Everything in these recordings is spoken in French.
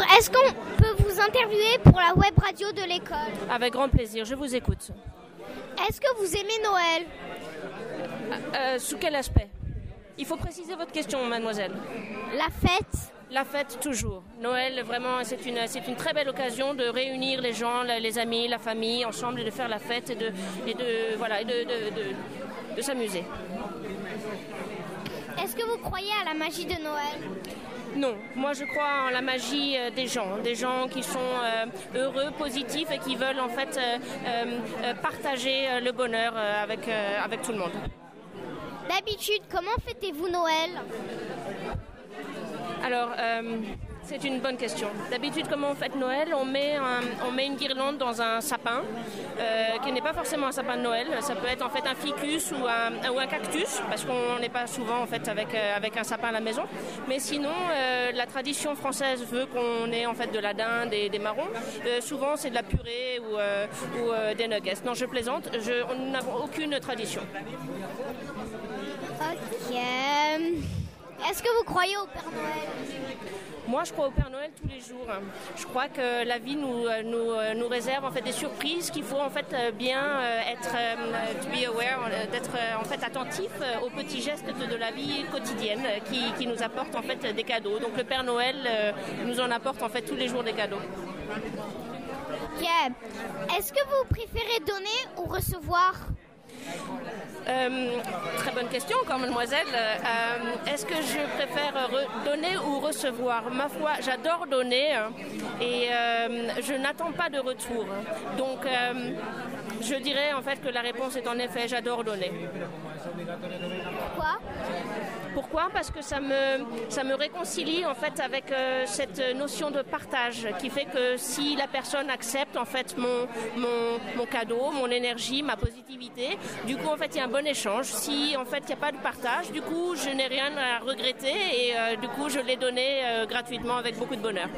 Bonjour, est-ce qu'on peut vous interviewer pour la web radio de l'école Avec grand plaisir, je vous écoute. Est-ce que vous aimez Noël Euh, sous quel aspect? Il faut préciser votre question, mademoiselle. La fête La fête, toujours. Noël, vraiment, c'est une, c'est une très belle occasion de réunir les gens, les amis, la famille, ensemble, et de faire la fête et de, et de, voilà, et de, de- de- de s'amuser. Est-ce que vous croyez à la magie de Noël? Non, moi je crois en la magie euh, des gens, des gens qui sont euh, heureux, positifs et qui veulent en fait euh, partager le bonheur avec, avec tout le monde. D'habitude, comment fêtez-vous Noël? Alors, c'est une bonne question. D'habitude, comment on fête Noël on met, une guirlande dans un sapin, euh, qui n'est pas forcément un sapin de Noël. Ça peut être en fait un ficus ou un, cactus, parce qu'on n'est pas souvent en fait avec, euh, un sapin à la maison. Mais sinon, euh, la tradition française veut qu'on ait en fait de la dinde et des marrons. Souvent, c'est de la purée ou, des nuggets. Non, je plaisante. Je, nous n'avons aucune tradition. Ok. Est-ce que vous croyez au Père Noël? Moi, je crois au Père Noël tous les jours. Je crois que la vie nous, euh, euh, nous réserve en fait des surprises qu'il faut en fait euh, bien être aware, d'être en fait attentif aux petits gestes de, la vie quotidienne qui, qui nous apportent en fait des cadeaux. Donc le Père Noël nous en apporte en fait tous les jours des cadeaux. Est-ce que vous préférez donner ou recevoir? Euh, très bonne question encore, mademoiselle. Euh, Est-ce que je préfère re- donner ou recevoir? Ma foi, j'adore donner hein, et euh, je n'attends pas de retour. Donc, je dirais en fait que la réponse est en effet j'adore donner. Quoi Pourquoi? Parce que ça me, ça me réconcilie en fait avec euh, cette notion de partage qui fait que si la personne accepte en fait mon, mon, mon cadeau, mon énergie, ma positivité, du coup en fait il y a un bon échange. Si en fait il n'y a pas de partage, du coup je n'ai rien à regretter et euh, du coup je l'ai donné euh, gratuitement avec beaucoup de bonheur.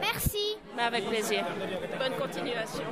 Merci. Mais avec plaisir. Bonne continuation.